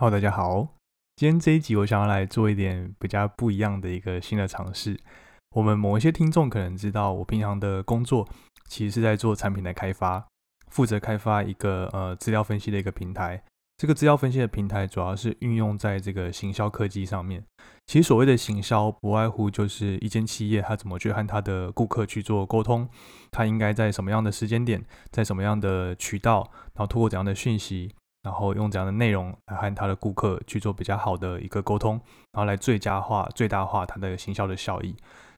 好大家好。今天这一集我想要来做一点比较不一样的一个新的尝试。我们某一些听众可能知道，我平常的工作其实是在做产品的开发，负责开发一个呃资料分析的一个平台。这个资料分析的平台主要是运用在这个行销科技上面。其实所谓的行销，不外乎就是一间企业它怎么去和它的顾客去做沟通，它应该在什么样的时间点，在什么样的渠道，然后通过怎样的讯息。然后用这样的内容来和他的顾客去做比较好的一个沟通，然后来最佳化、最大化他的行销的效益。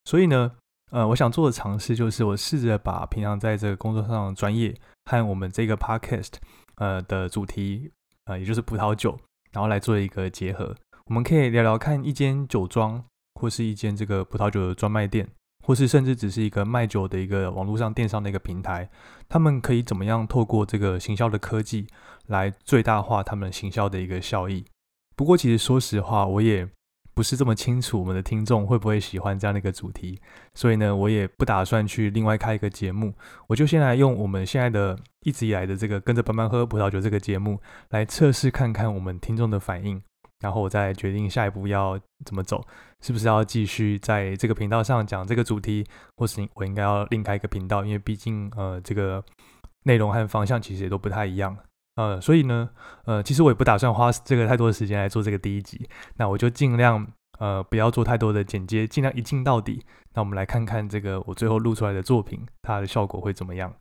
所以呢，呃，我想做的尝试就是，我试着把平常在这个工作上的专业和我们这个 podcast 呃的主题，呃，也就是葡萄酒，然后来做一个结合。我们可以聊聊看一间酒庄或是一间这个葡萄酒的专卖店。或是甚至只是一个卖酒的一个网络上电商的一个平台，他们可以怎么样透过这个行销的科技来最大化他们行销的一个效益？不过，其实说实话，我也不是这么清楚我们的听众会不会喜欢这样的一个主题，所以呢，我也不打算去另外开一个节目，我就先来用我们现在的一直以来的这个跟着班班喝葡萄酒这个节目来测试看看我们听众的反应。然后我再决定下一步要怎么走，是不是要继续在这个频道上讲这个主题，或是我应该要另开一个频道？因为毕竟呃这个内容和方向其实也都不太一样，呃，所以呢，呃，其实我也不打算花这个太多的时间来做这个第一集，那我就尽量呃不要做太多的剪接，尽量一镜到底。那我们来看看这个我最后录出来的作品，它的效果会怎么样？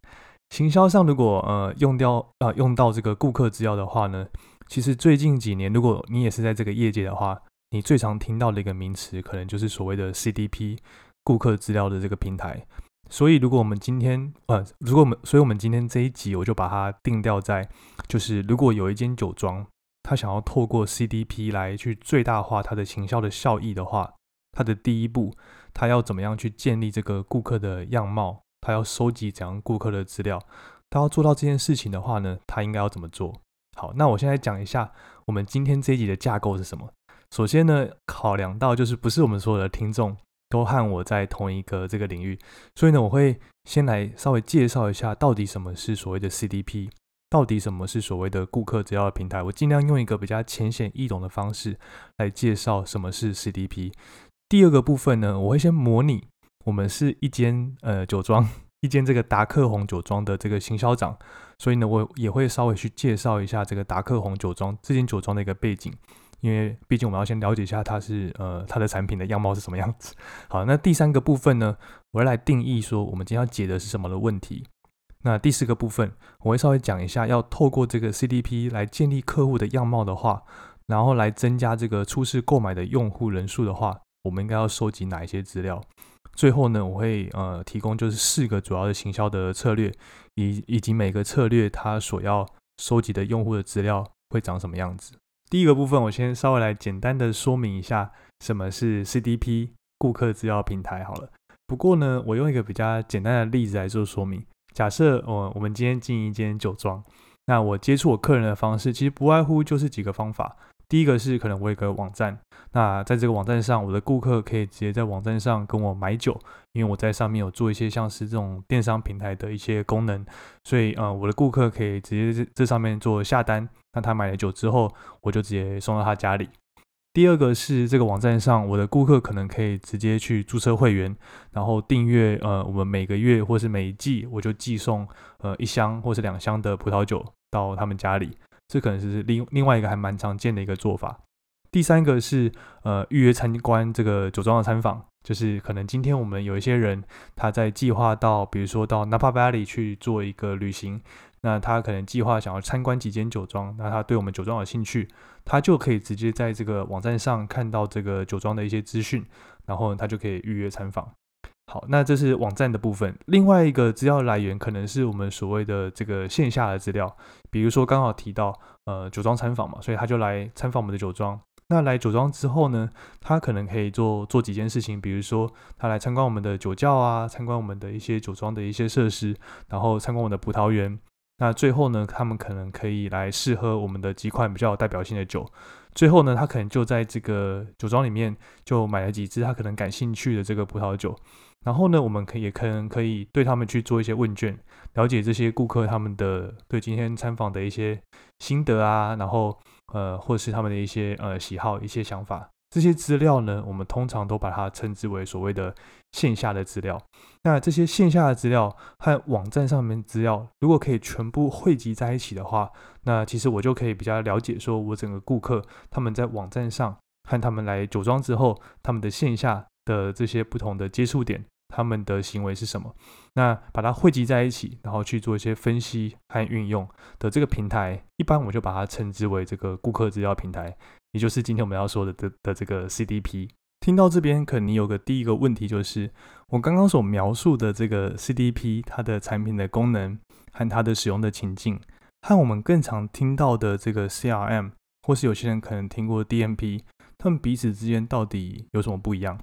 行销上如果呃用掉啊用到这个顾客资料的话呢？其实最近几年，如果你也是在这个业界的话，你最常听到的一个名词，可能就是所谓的 CDP 顾客资料的这个平台。所以，如果我们今天，呃，如果我们，所以我们今天这一集，我就把它定调在，就是如果有一间酒庄，他想要透过 CDP 来去最大化它的行销的效益的话，它的第一步，他要怎么样去建立这个顾客的样貌？他要收集怎样顾客的资料？他要做到这件事情的话呢，他应该要怎么做？好，那我现在讲一下我们今天这一集的架构是什么。首先呢，考量到就是不是我们所有的听众都和我在同一个这个领域，所以呢，我会先来稍微介绍一下到底什么是所谓的 CDP，到底什么是所谓的顾客只要平台。我尽量用一个比较浅显易懂的方式来介绍什么是 CDP。第二个部分呢，我会先模拟我们是一间呃酒庄。一间这个达克红酒庄的这个行销长，所以呢，我也会稍微去介绍一下这个达克红酒庄这间酒庄的一个背景，因为毕竟我们要先了解一下它是呃它的产品的样貌是什么样子。好，那第三个部分呢，我要来定义说我们今天要解的是什么的问题。那第四个部分，我会稍微讲一下，要透过这个 CDP 来建立客户的样貌的话，然后来增加这个初次购买的用户人数的话，我们应该要收集哪一些资料？最后呢，我会呃提供就是四个主要的行销的策略，以以及每个策略它所要收集的用户的资料会长什么样子。第一个部分，我先稍微来简单的说明一下什么是 CDP 顾客资料平台好了。不过呢，我用一个比较简单的例子来做说明。假设我我们今天进一间酒庄，那我接触我客人的方式其实不外乎就是几个方法。第一个是可能我有个网站，那在这个网站上，我的顾客可以直接在网站上跟我买酒，因为我在上面有做一些像是这种电商平台的一些功能，所以呃，我的顾客可以直接这这上面做下单，那他买了酒之后，我就直接送到他家里。第二个是这个网站上，我的顾客可能可以直接去注册会员，然后订阅呃，我们每个月或是每一季，我就寄送呃一箱或是两箱的葡萄酒到他们家里。这可能是另另外一个还蛮常见的一个做法。第三个是呃预约参观这个酒庄的参访，就是可能今天我们有一些人他在计划到，比如说到 Napa Valley 去做一个旅行，那他可能计划想要参观几间酒庄，那他对我们酒庄有兴趣，他就可以直接在这个网站上看到这个酒庄的一些资讯，然后他就可以预约参访。好，那这是网站的部分。另外一个资料来源可能是我们所谓的这个线下的资料，比如说刚好提到呃酒庄参访嘛，所以他就来参访我们的酒庄。那来酒庄之后呢，他可能可以做做几件事情，比如说他来参观我们的酒窖啊，参观我们的一些酒庄的一些设施，然后参观我们的葡萄园。那最后呢，他们可能可以来试喝我们的几款比较有代表性的酒。最后呢，他可能就在这个酒庄里面就买了几支他可能感兴趣的这个葡萄酒。然后呢，我们可以可能可以对他们去做一些问卷，了解这些顾客他们的对今天参访的一些心得啊，然后呃，或是他们的一些呃喜好、一些想法。这些资料呢，我们通常都把它称之为所谓的线下的资料。那这些线下的资料和网站上面资料，如果可以全部汇集在一起的话，那其实我就可以比较了解，说我整个顾客他们在网站上和他们来酒庄之后，他们的线下的这些不同的接触点。他们的行为是什么？那把它汇集在一起，然后去做一些分析和运用的这个平台，一般我就把它称之为这个顾客资料平台，也就是今天我们要说的的的这个 CDP。听到这边，可能你有个第一个问题，就是我刚刚所描述的这个 CDP，它的产品的功能和它的使用的情境，和我们更常听到的这个 CRM，或是有些人可能听过 DMP，他们彼此之间到底有什么不一样？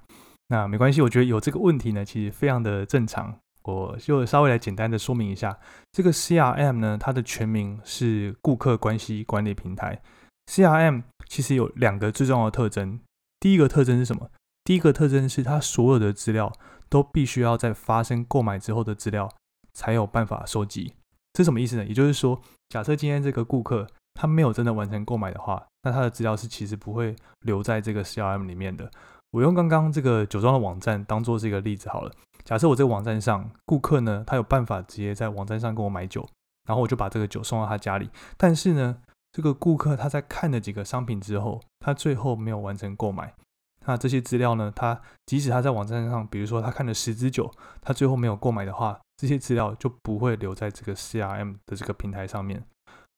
那没关系，我觉得有这个问题呢，其实非常的正常。我就稍微来简单的说明一下，这个 CRM 呢，它的全名是顾客关系管理平台。CRM 其实有两个最重要的特征，第一个特征是什么？第一个特征是它所有的资料都必须要在发生购买之后的资料才有办法收集。这什么意思呢？也就是说，假设今天这个顾客他没有真的完成购买的话，那他的资料是其实不会留在这个 CRM 里面的。我用刚刚这个酒庄的网站当做是一个例子好了。假设我这个网站上顾客呢，他有办法直接在网站上跟我买酒，然后我就把这个酒送到他家里。但是呢，这个顾客他在看了几个商品之后，他最后没有完成购买。那这些资料呢，他即使他在网站上，比如说他看了十支酒，他最后没有购买的话，这些资料就不会留在这个 CRM 的这个平台上面，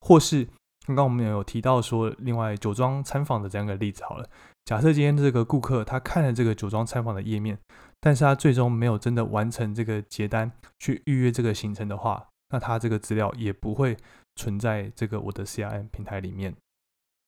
或是。刚刚我们也有提到说，另外酒庄参访的这样一个例子好了。假设今天这个顾客他看了这个酒庄参访的页面，但是他最终没有真的完成这个结单去预约这个行程的话，那他这个资料也不会存在这个我的 CRM 平台里面。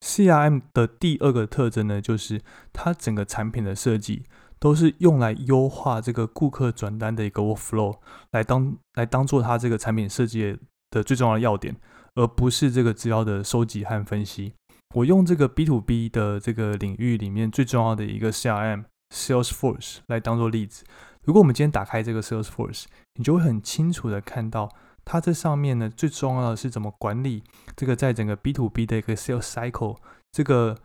CRM 的第二个特征呢，就是它整个产品的设计都是用来优化这个顾客转单的一个 workflow，来当来当做它这个产品设计的最重要的要点。而不是这个资料的收集和分析。我用这个 B to B 的这个领域里面最重要的一个 CRM Salesforce 来当做例子。如果我们今天打开这个 Salesforce，你就会很清楚的看到，它这上面呢最重要的是怎么管理这个在整个 B to B 的一个 Sales Cycle。这个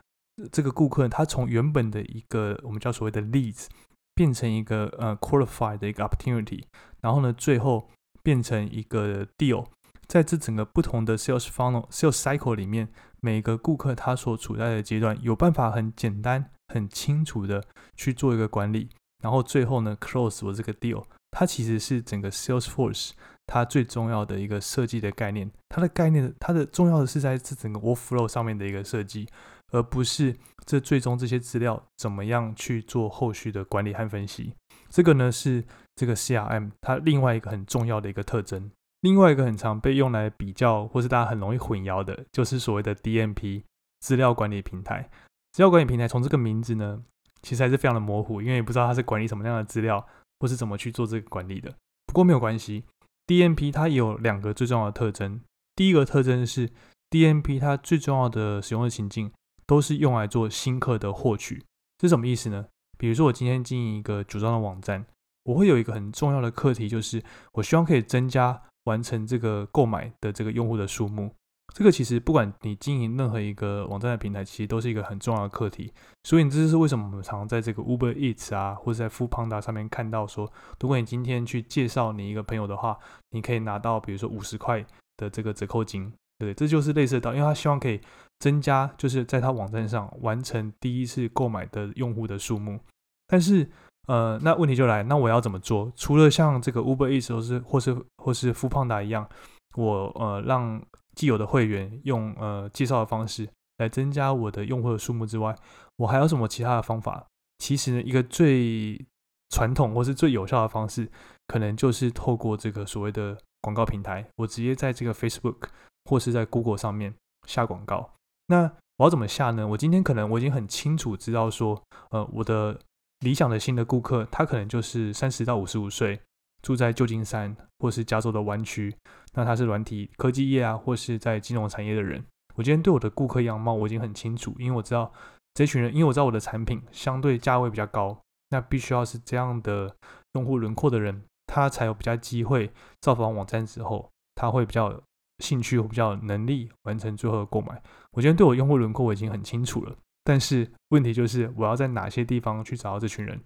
这个顾客他从原本的一个我们叫所谓的 Leads 变成一个呃 Qualified 的一个 Opportunity，然后呢最后变成一个 Deal。在这整个不同的 sales funnel、sales cycle 里面，每个顾客他所处在的阶段，有办法很简单、很清楚的去做一个管理，然后最后呢，close 我这个 deal，它其实是整个 sales force 它最重要的一个设计的概念。它的概念，它的重要的是在这整个 workflow 上面的一个设计，而不是这最终这些资料怎么样去做后续的管理和分析。这个呢，是这个 CRM 它另外一个很重要的一个特征。另外一个很常被用来比较，或是大家很容易混淆的，就是所谓的 DMP 资料管理平台。资料管理平台从这个名字呢，其实还是非常的模糊，因为也不知道它是管理什么样的资料，或是怎么去做这个管理的。不过没有关系，DMP 它也有两个最重要的特征。第一个特征是 DMP 它最重要的使用的情境都是用来做新客的获取。这是什么意思呢？比如说我今天经营一个组装的网站，我会有一个很重要的课题，就是我希望可以增加。完成这个购买的这个用户的数目，这个其实不管你经营任何一个网站的平台，其实都是一个很重要的课题。所以这就是为什么我们常常在这个 Uber Eats 啊，或者在 Food Panda 上面看到说，如果你今天去介绍你一个朋友的话，你可以拿到比如说五十块的这个折扣金，对，这就是类似的，因为他希望可以增加，就是在他网站上完成第一次购买的用户的数目，但是。呃，那问题就来，那我要怎么做？除了像这个 Uber Eats 或是或是或是 f o o p a n d a 一样，我呃让既有的会员用呃介绍的方式来增加我的用户的数目之外，我还有什么其他的方法？其实呢，一个最传统或是最有效的方式，可能就是透过这个所谓的广告平台，我直接在这个 Facebook 或是在 Google 上面下广告。那我要怎么下呢？我今天可能我已经很清楚知道说，呃，我的。理想的新的顾客，他可能就是三十到五十五岁，住在旧金山或是加州的湾区。那他是软体科技业啊，或是在金融产业的人。我今天对我的顾客样貌我已经很清楚，因为我知道这群人，因为我知道我的产品相对价位比较高，那必须要是这样的用户轮廓的人，他才有比较机会造访网站之后，他会比较兴趣，我比较有能力完成最后的购买。我今天对我用户轮廓我已经很清楚了，但是问题就是我要在哪些地方去找到这群人？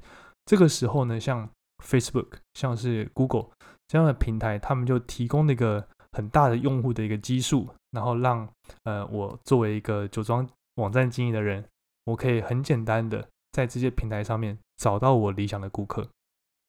这个时候呢，像 Facebook、像是 Google 这样的平台，他们就提供那个很大的用户的一个基数，然后让呃我作为一个酒庄网站经营的人，我可以很简单的在这些平台上面找到我理想的顾客。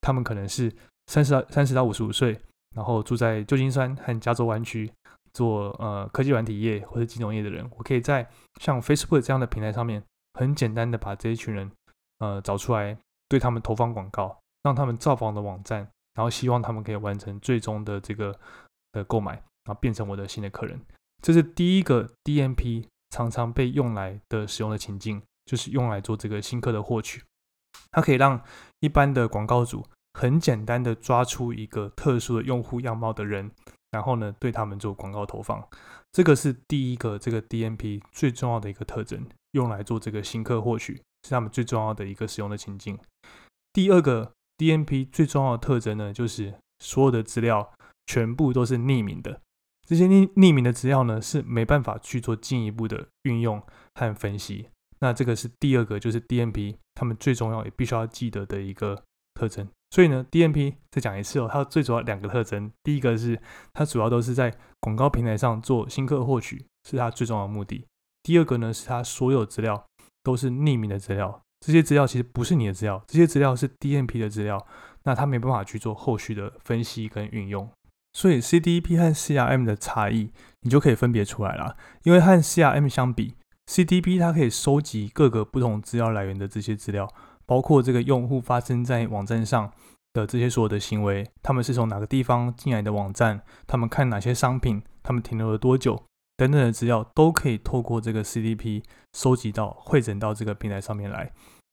他们可能是三十到三十到五十五岁，然后住在旧金山和加州湾区，做呃科技软体业或者金融业的人。我可以在像 Facebook 这样的平台上面，很简单的把这一群人呃找出来，对他们投放广告，让他们造访的网站，然后希望他们可以完成最终的这个的购买，然后变成我的新的客人。这是第一个 DMP 常常被用来的使用的情境，就是用来做这个新客的获取。它可以让一般的广告主很简单的抓出一个特殊的用户样貌的人，然后呢对他们做广告投放。这个是第一个这个 DMP 最重要的一个特征，用来做这个新客获取是他们最重要的一个使用的情境。第二个 DMP 最重要的特征呢，就是所有的资料全部都是匿名的。这些匿匿名的资料呢是没办法去做进一步的运用和分析。那这个是第二个，就是 DMP，他们最重要也必须要记得的一个特征。所以呢，DMP 再讲一次哦，它最主要两个特征，第一个是它主要都是在广告平台上做新客获取，是它最重要的目的。第二个呢，是它所有资料都是匿名的资料，这些资料其实不是你的资料，这些资料是 DMP 的资料，那它没办法去做后续的分析跟运用。所以 CDP 和 CRM 的差异，你就可以分别出来了，因为和 CRM 相比。CDP 它可以收集各个不同资料来源的这些资料，包括这个用户发生在网站上的这些所有的行为，他们是从哪个地方进来的网站，他们看哪些商品，他们停留了多久等等的资料，都可以透过这个 CDP 收集到、汇整到这个平台上面来。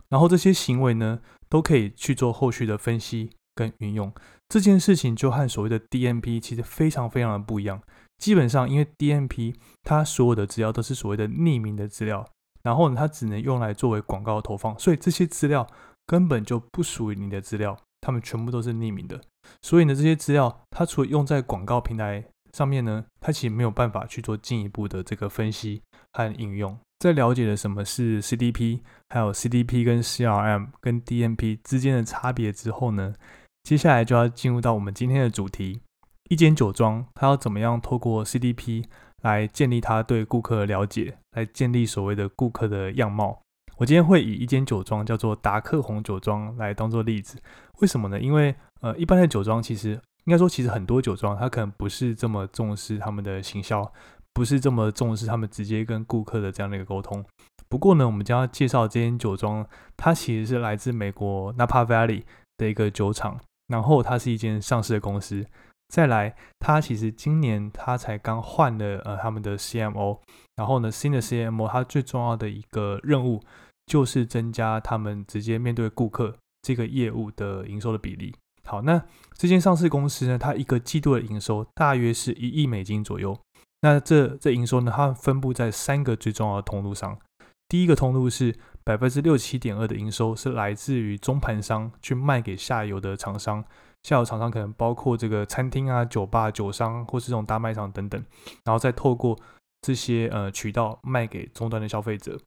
然后这些行为呢，都可以去做后续的分析跟运用。这件事情就和所谓的 DMP 其实非常非常的不一样。基本上，因为 DMP 它所有的资料都是所谓的匿名的资料，然后呢，它只能用来作为广告投放，所以这些资料根本就不属于你的资料，它们全部都是匿名的。所以呢，这些资料它除了用在广告平台上面呢，它其实没有办法去做进一步的这个分析和应用。在了解了什么是 CDP，还有 CDP 跟 CRM 跟 DMP 之间的差别之后呢，接下来就要进入到我们今天的主题。一间酒庄，它要怎么样透过 CDP 来建立他对顾客的了解，来建立所谓的顾客的样貌？我今天会以一间酒庄叫做达克红酒庄来当做例子。为什么呢？因为呃，一般的酒庄其实应该说，其实很多酒庄它可能不是这么重视他们的行销，不是这么重视他们直接跟顾客的这样的一个沟通。不过呢，我们将要介绍这间酒庄，它其实是来自美国 Napa Valley 的一个酒厂，然后它是一间上市的公司。再来，他其实今年他才刚换了呃他们的 CMO，然后呢新的 CMO 它最重要的一个任务就是增加他们直接面对顾客这个业务的营收的比例。好，那这间上市公司呢，它一个季度的营收大约是一亿美金左右。那这这营收呢，它分布在三个最重要的通路上。第一个通路是百分之六七点二的营收是来自于中盘商去卖给下游的厂商。下游厂商可能包括这个餐厅啊、酒吧、酒商或是这种大卖场等等，然后再透过这些呃渠道卖给终端的消费者。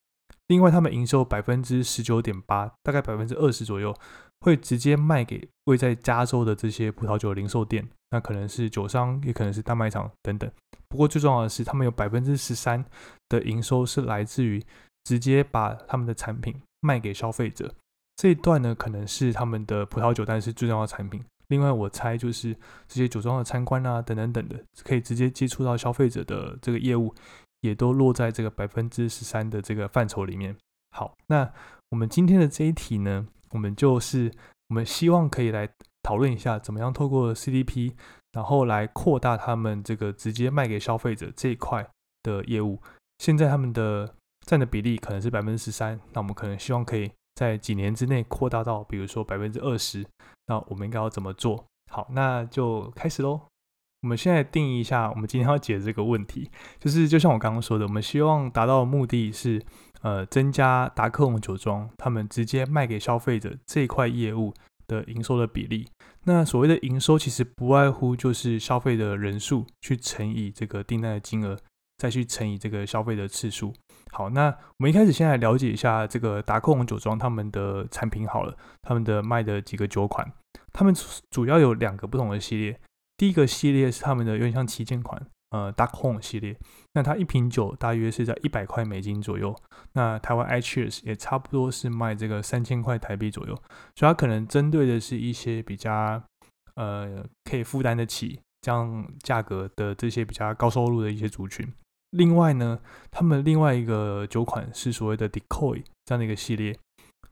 另外，他们营收百分之十九点八，大概百分之二十左右，会直接卖给位在加州的这些葡萄酒零售店，那可能是酒商，也可能是大卖场等等。不过最重要的是，他们有百分之十三的营收是来自于直接把他们的产品卖给消费者。这一段呢，可能是他们的葡萄酒，但是最重要的产品。另外，我猜就是这些酒庄的参观啊，等等等的，可以直接接触到消费者的这个业务，也都落在这个百分之十三的这个范畴里面。好，那我们今天的这一题呢，我们就是我们希望可以来讨论一下，怎么样透过 CDP，然后来扩大他们这个直接卖给消费者这一块的业务。现在他们的占的比例可能是百分之十三，那我们可能希望可以。在几年之内扩大到，比如说百分之二十，那我们应该要怎么做？好，那就开始喽。我们现在定义一下，我们今天要解这个问题，就是就像我刚刚说的，我们希望达到的目的是，呃，增加达克隆酒庄他们直接卖给消费者这一块业务的营收的比例。那所谓的营收，其实不外乎就是消费的人数去乘以这个订单的金额，再去乘以这个消费的次数。好，那我们一开始先来了解一下这个达克红酒庄他们的产品好了，他们的卖的几个酒款，他们主要有两个不同的系列。第一个系列是他们的有点像旗舰款，呃，Dark Home 系列。那它一瓶酒大约是在一百块美金左右。那台湾 iCheers 也差不多是卖这个三千块台币左右。所以它可能针对的是一些比较呃可以负担得起这样价格的这些比较高收入的一些族群。另外呢，他们另外一个酒款是所谓的 Decoy 这样的一个系列，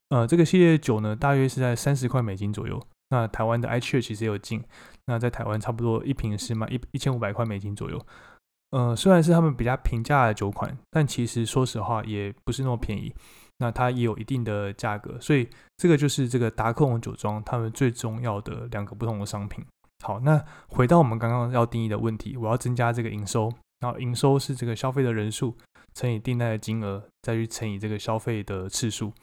呃，这个系列酒呢，大约是在三十块美金左右。那台湾的 i c h e r 其实也有进，那在台湾差不多一瓶是卖一一千五百块美金左右。呃，虽然是他们比较平价的酒款，但其实说实话也不是那么便宜。那它也有一定的价格，所以这个就是这个达克龙酒庄他们最重要的两个不同的商品。好，那回到我们刚刚要定义的问题，我要增加这个营收。然后营收是这个消费的人数乘以订单的金额，再去乘以这个消费的次数。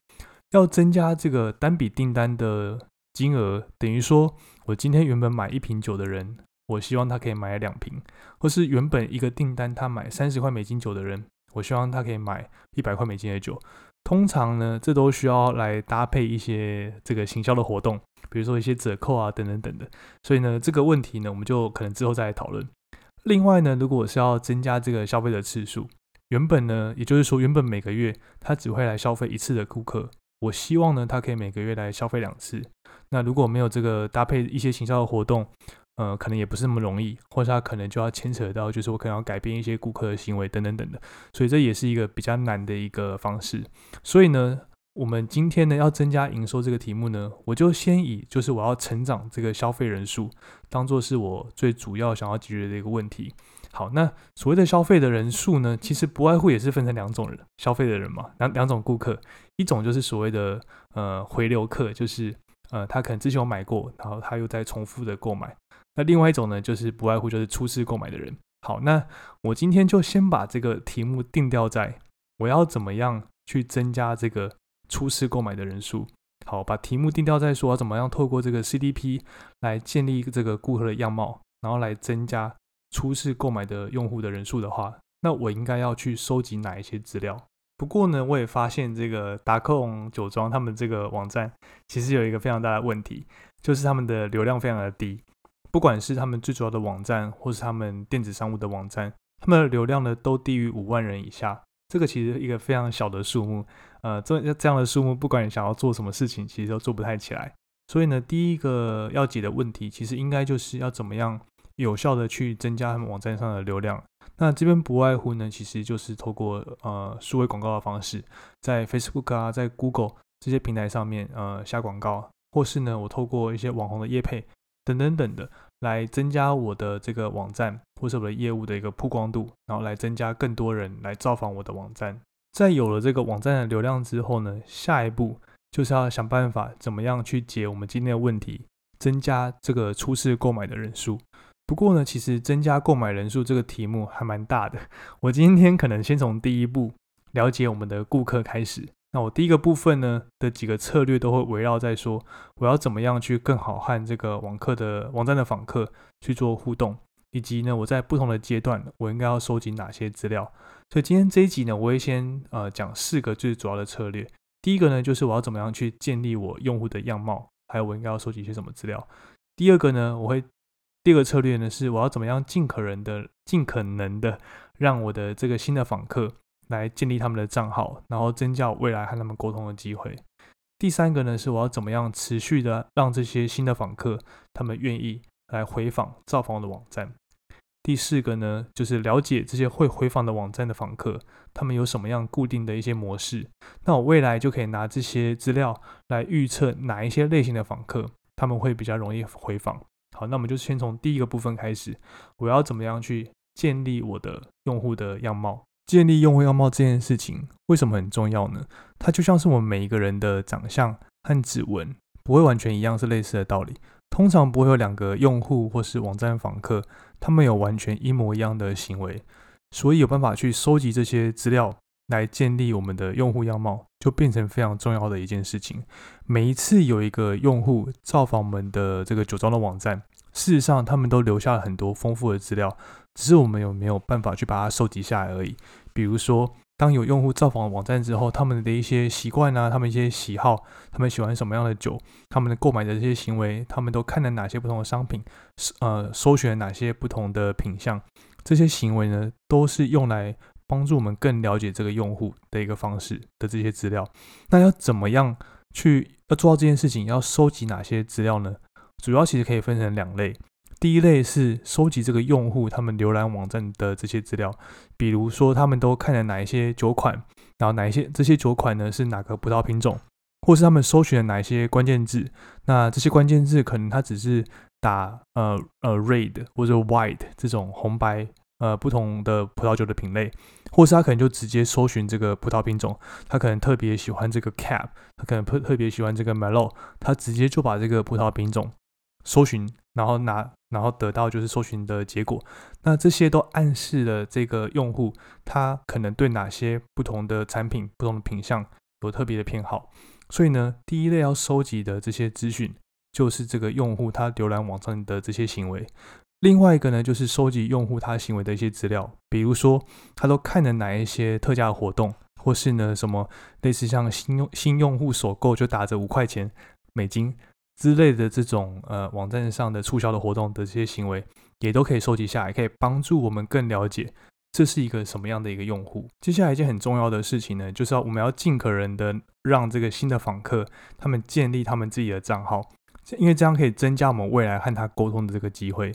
要增加这个单笔订单的金额，等于说我今天原本买一瓶酒的人，我希望他可以买两瓶；或是原本一个订单他买三十块美金酒的人，我希望他可以买一百块美金的酒。通常呢，这都需要来搭配一些这个行销的活动，比如说一些折扣啊等等等的。所以呢，这个问题呢，我们就可能之后再来讨论。另外呢，如果是要增加这个消费的次数，原本呢，也就是说，原本每个月他只会来消费一次的顾客，我希望呢，他可以每个月来消费两次。那如果没有这个搭配一些行销的活动，呃，可能也不是那么容易，或者他可能就要牵扯到，就是我可能要改变一些顾客的行为等等等的，所以这也是一个比较难的一个方式。所以呢。我们今天呢要增加营收这个题目呢，我就先以就是我要成长这个消费人数，当做是我最主要想要解决的一个问题。好，那所谓的消费的人数呢，其实不外乎也是分成两种人，消费的人嘛，两两种顾客，一种就是所谓的呃回流客，就是呃他可能之前有买过，然后他又在重复的购买。那另外一种呢，就是不外乎就是初次购买的人。好，那我今天就先把这个题目定调在我要怎么样去增加这个。初次购买的人数，好，把题目定掉再说，怎么样透过这个 CDP 来建立这个顾客的样貌，然后来增加初次购买的用户的人数的话，那我应该要去收集哪一些资料？不过呢，我也发现这个达克隆酒庄他们这个网站其实有一个非常大的问题，就是他们的流量非常的低，不管是他们最主要的网站，或是他们电子商务的网站，他们的流量呢都低于五万人以下。这个其实一个非常小的数目，呃，这这样的数目，不管你想要做什么事情，其实都做不太起来。所以呢，第一个要解的问题，其实应该就是要怎么样有效的去增加他们网站上的流量。那这边不外乎呢，其实就是透过呃数位广告的方式，在 Facebook 啊，在 Google 这些平台上面呃下广告，或是呢我透过一些网红的业配等等等的。来增加我的这个网站或是我的业务的一个曝光度，然后来增加更多人来造访我的网站。在有了这个网站的流量之后呢，下一步就是要想办法怎么样去解我们今天的问题，增加这个初次购买的人数。不过呢，其实增加购买人数这个题目还蛮大的。我今天可能先从第一步了解我们的顾客开始。那我第一个部分呢的几个策略都会围绕在说，我要怎么样去更好和这个网客的网站的访客去做互动，以及呢我在不同的阶段我应该要收集哪些资料。所以今天这一集呢，我会先呃讲四个最主要的策略。第一个呢就是我要怎么样去建立我用户的样貌，还有我应该要收集一些什么资料。第二个呢，我会第二个策略呢是我要怎么样尽可能的尽可能的让我的这个新的访客。来建立他们的账号，然后增加未来和他们沟通的机会。第三个呢，是我要怎么样持续的让这些新的访客他们愿意来回访造访我的网站。第四个呢，就是了解这些会回访的网站的访客，他们有什么样固定的一些模式。那我未来就可以拿这些资料来预测哪一些类型的访客他们会比较容易回访。好，那我们就先从第一个部分开始，我要怎么样去建立我的用户的样貌。建立用户样貌这件事情为什么很重要呢？它就像是我们每一个人的长相和指纹不会完全一样，是类似的道理。通常不会有两个用户或是网站访客，他们有完全一模一样的行为。所以有办法去收集这些资料，来建立我们的用户样貌，就变成非常重要的一件事情。每一次有一个用户造访我们的这个酒庄的网站，事实上他们都留下了很多丰富的资料，只是我们有没有办法去把它收集下来而已。比如说，当有用户造访网站之后，他们的一些习惯啊，他们一些喜好，他们喜欢什么样的酒，他们的购买的这些行为，他们都看了哪些不同的商品，呃，搜寻哪些不同的品相，这些行为呢，都是用来帮助我们更了解这个用户的一个方式的这些资料。那要怎么样去要做到这件事情？要收集哪些资料呢？主要其实可以分成两类。第一类是收集这个用户他们浏览网站的这些资料，比如说他们都看了哪一些酒款，然后哪一些这些酒款呢是哪个葡萄品种，或是他们搜寻了哪一些关键字。那这些关键字可能他只是打呃呃 red 或者 white 这种红白呃不同的葡萄酒的品类，或是他可能就直接搜寻这个葡萄品种，他可能特别喜欢这个 cab，他可能特特别喜欢这个 m e l o 他直接就把这个葡萄品种搜寻。然后拿，然后得到就是搜寻的结果。那这些都暗示了这个用户他可能对哪些不同的产品、不同的品相有特别的偏好。所以呢，第一类要收集的这些资讯，就是这个用户他浏览网站的这些行为。另外一个呢，就是收集用户他行为的一些资料，比如说他都看了哪一些特价活动，或是呢什么类似像新用新用户首购就打折五块钱美金。之类的这种呃网站上的促销的活动的这些行为，也都可以收集下来，可以帮助我们更了解这是一个什么样的一个用户。接下来一件很重要的事情呢，就是要我们要尽可能的让这个新的访客他们建立他们自己的账号，因为这样可以增加我们未来和他沟通的这个机会。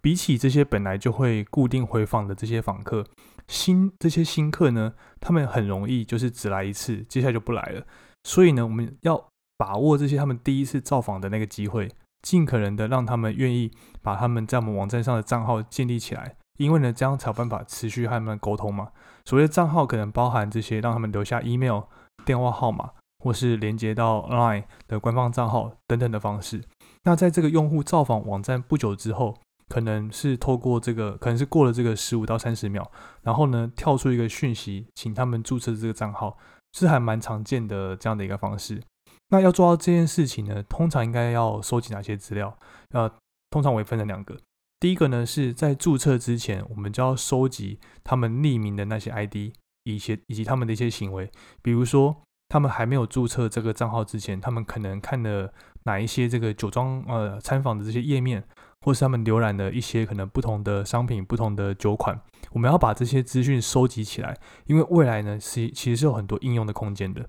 比起这些本来就会固定回访的这些访客，新这些新客呢，他们很容易就是只来一次，接下来就不来了。所以呢，我们要。把握这些他们第一次造访的那个机会，尽可能的让他们愿意把他们在我们网站上的账号建立起来，因为呢，这样才有办法持续和他们沟通嘛。所谓的账号可能包含这些，让他们留下 email、电话号码，或是连接到 Line 的官方账号等等的方式。那在这个用户造访网站不久之后，可能是透过这个，可能是过了这个十五到三十秒，然后呢，跳出一个讯息，请他们注册这个账号，是还蛮常见的这样的一个方式。那要做到这件事情呢，通常应该要收集哪些资料？呃，通常我也分成两个。第一个呢，是在注册之前，我们就要收集他们匿名的那些 ID，一些以及他们的一些行为。比如说，他们还没有注册这个账号之前，他们可能看了哪一些这个酒庄呃参访的这些页面，或是他们浏览的一些可能不同的商品、不同的酒款。我们要把这些资讯收集起来，因为未来呢是其实是有很多应用的空间的。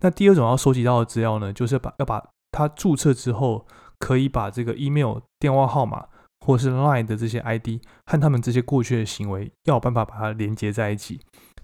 那第二种要收集到的资料呢，就是把要把他注册之后，可以把这个 email、电话号码或是 line 的这些 ID 和他们这些过去的行为，要有办法把它连接在一起。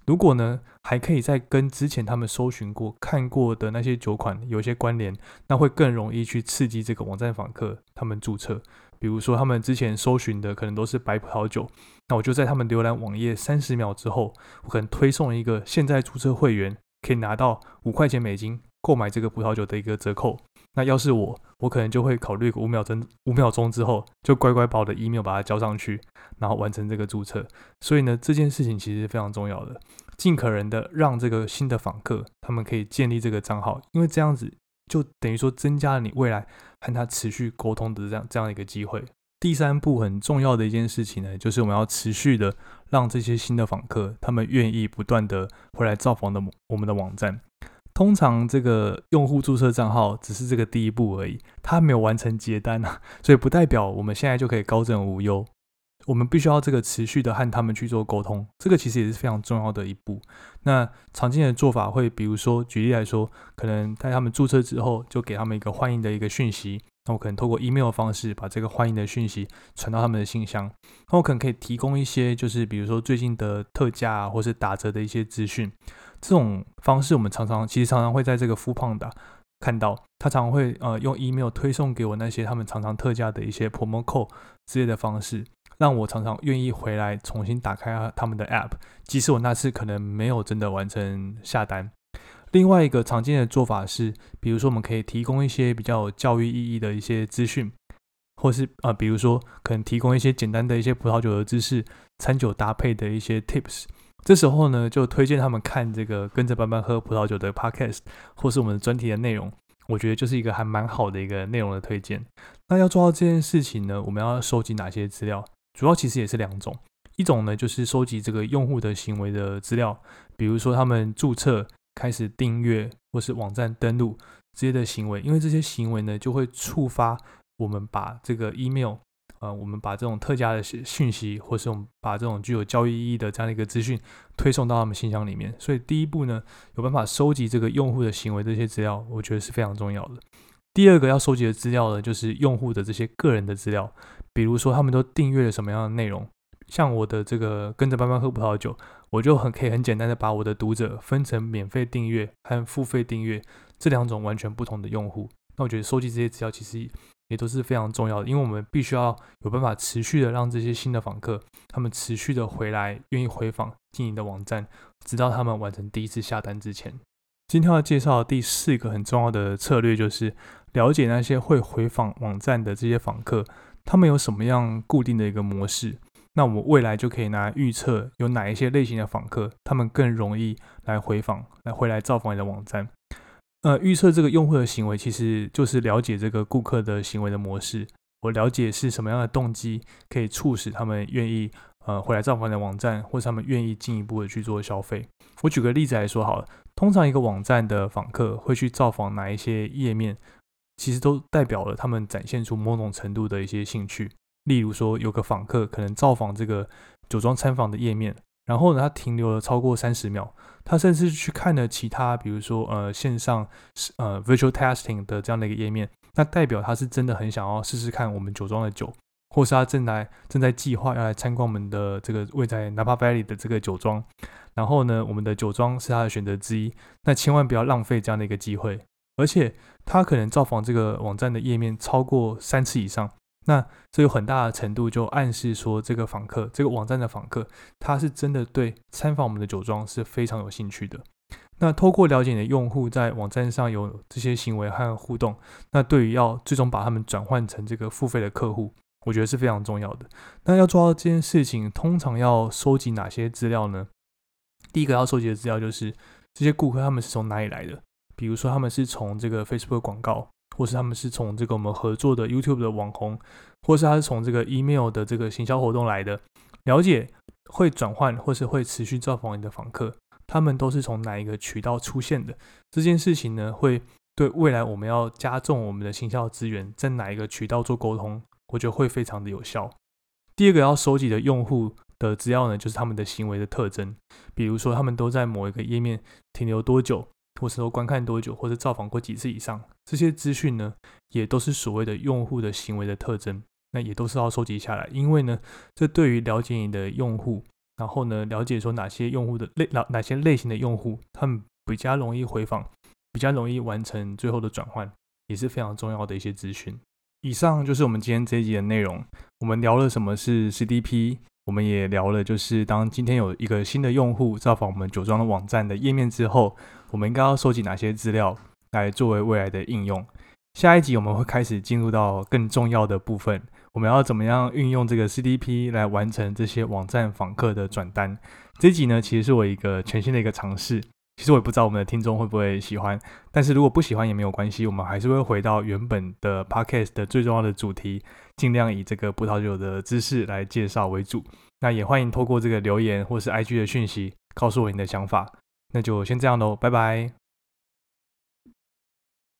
如果呢，还可以再跟之前他们搜寻过、看过的那些酒款有一些关联，那会更容易去刺激这个网站访客他们注册。比如说他们之前搜寻的可能都是白葡萄酒，那我就在他们浏览网页三十秒之后，我可能推送一个现在注册会员。可以拿到五块钱美金购买这个葡萄酒的一个折扣。那要是我，我可能就会考虑五秒钟，五秒钟之后就乖乖把我的 email 把它交上去，然后完成这个注册。所以呢，这件事情其实是非常重要的，尽可能的让这个新的访客他们可以建立这个账号，因为这样子就等于说增加了你未来和他持续沟通的这样这样一个机会。第三步很重要的一件事情呢，就是我们要持续的让这些新的访客，他们愿意不断的回来造访的我们的网站。通常这个用户注册账号只是这个第一步而已，他没有完成接单啊，所以不代表我们现在就可以高枕无忧。我们必须要这个持续的和他们去做沟通，这个其实也是非常重要的一步。那常见的做法会，比如说举例来说，可能在他们注册之后，就给他们一个欢迎的一个讯息。那我可能透过 email 的方式把这个欢迎的讯息传到他们的信箱。那我可能可以提供一些，就是比如说最近的特价啊或是打折的一些资讯。这种方式我们常常其实常常会在这个 f o o p a n d 看到，他常常会呃用 email 推送给我那些他们常常特价的一些 promo code 之类的方式。让我常常愿意回来重新打开他们的 App，即使我那次可能没有真的完成下单。另外一个常见的做法是，比如说我们可以提供一些比较有教育意义的一些资讯，或是啊，比如说可能提供一些简单的一些葡萄酒的知识、餐酒搭配的一些 Tips，这时候呢，就推荐他们看这个跟着班班喝葡萄酒的 podcast，或是我们的专题的内容。我觉得就是一个还蛮好的一个内容的推荐。那要做到这件事情呢，我们要收集哪些资料？主要其实也是两种，一种呢就是收集这个用户的行为的资料，比如说他们注册、开始订阅或是网站登录这些的行为，因为这些行为呢就会触发我们把这个 email。呃，我们把这种特价的讯息，或是我们把这种具有交易意义的这样的一个资讯推送到他们信箱里面。所以第一步呢，有办法收集这个用户的行为这些资料，我觉得是非常重要的。第二个要收集的资料呢，就是用户的这些个人的资料，比如说他们都订阅了什么样的内容。像我的这个跟着班班喝葡萄酒，我就很可以很简单的把我的读者分成免费订阅和付费订阅这两种完全不同的用户。那我觉得收集这些资料其实。也都是非常重要的，因为我们必须要有办法持续的让这些新的访客，他们持续的回来，愿意回访经营的网站，直到他们完成第一次下单之前。今天要介绍的第四个很重要的策略，就是了解那些会回访网站的这些访客，他们有什么样固定的一个模式。那我们未来就可以拿预测有哪一些类型的访客，他们更容易来回访，来回来造访你的网站。呃，预测这个用户的行为，其实就是了解这个顾客的行为的模式。我了解是什么样的动机可以促使他们愿意呃回来造访你的网站，或者他们愿意进一步的去做消费。我举个例子来说好了，通常一个网站的访客会去造访哪一些页面，其实都代表了他们展现出某种程度的一些兴趣。例如说，有个访客可能造访这个酒庄参访的页面。然后呢，他停留了超过三十秒，他甚至去看了其他，比如说呃线上呃 virtual testing 的这样的一个页面，那代表他是真的很想要试试看我们酒庄的酒，或是他正在正在计划要来参观我们的这个位在 Napa Valley 的这个酒庄。然后呢，我们的酒庄是他的选择之一，那千万不要浪费这样的一个机会。而且他可能造访这个网站的页面超过三次以上。那这有很大的程度就暗示说，这个访客，这个网站的访客，他是真的对参访我们的酒庄是非常有兴趣的。那透过了解你的用户在网站上有这些行为和互动，那对于要最终把他们转换成这个付费的客户，我觉得是非常重要的。那要做到这件事情，通常要收集哪些资料呢？第一个要收集的资料就是这些顾客他们是从哪里来的，比如说他们是从这个 Facebook 广告。或是他们是从这个我们合作的 YouTube 的网红，或是他是从这个 email 的这个行销活动来的，了解会转换或是会持续造访你的访客，他们都是从哪一个渠道出现的？这件事情呢，会对未来我们要加重我们的行销资源，在哪一个渠道做沟通，我觉得会非常的有效。第二个要收集的用户的资料呢，就是他们的行为的特征，比如说他们都在某一个页面停留多久。或是说观看多久，或者造访过几次以上，这些资讯呢，也都是所谓的用户的行为的特征，那也都是要收集下来。因为呢，这对于了解你的用户，然后呢，了解说哪些用户的类哪哪些类型的用户，他们比较容易回访，比较容易完成最后的转换，也是非常重要的一些资讯。以上就是我们今天这一集的内容。我们聊了什么是 CDP。我们也聊了，就是当今天有一个新的用户造访我们酒庄的网站的页面之后，我们应该要收集哪些资料来作为未来的应用。下一集我们会开始进入到更重要的部分，我们要怎么样运用这个 CDP 来完成这些网站访客的转单。这集呢，其实是我一个全新的一个尝试。其实我也不知道我们的听众会不会喜欢，但是如果不喜欢也没有关系，我们还是会回到原本的 podcast 的最重要的主题，尽量以这个葡萄酒的知识来介绍为主。那也欢迎透过这个留言或是 IG 的讯息告诉我你的想法。那就先这样喽，拜拜。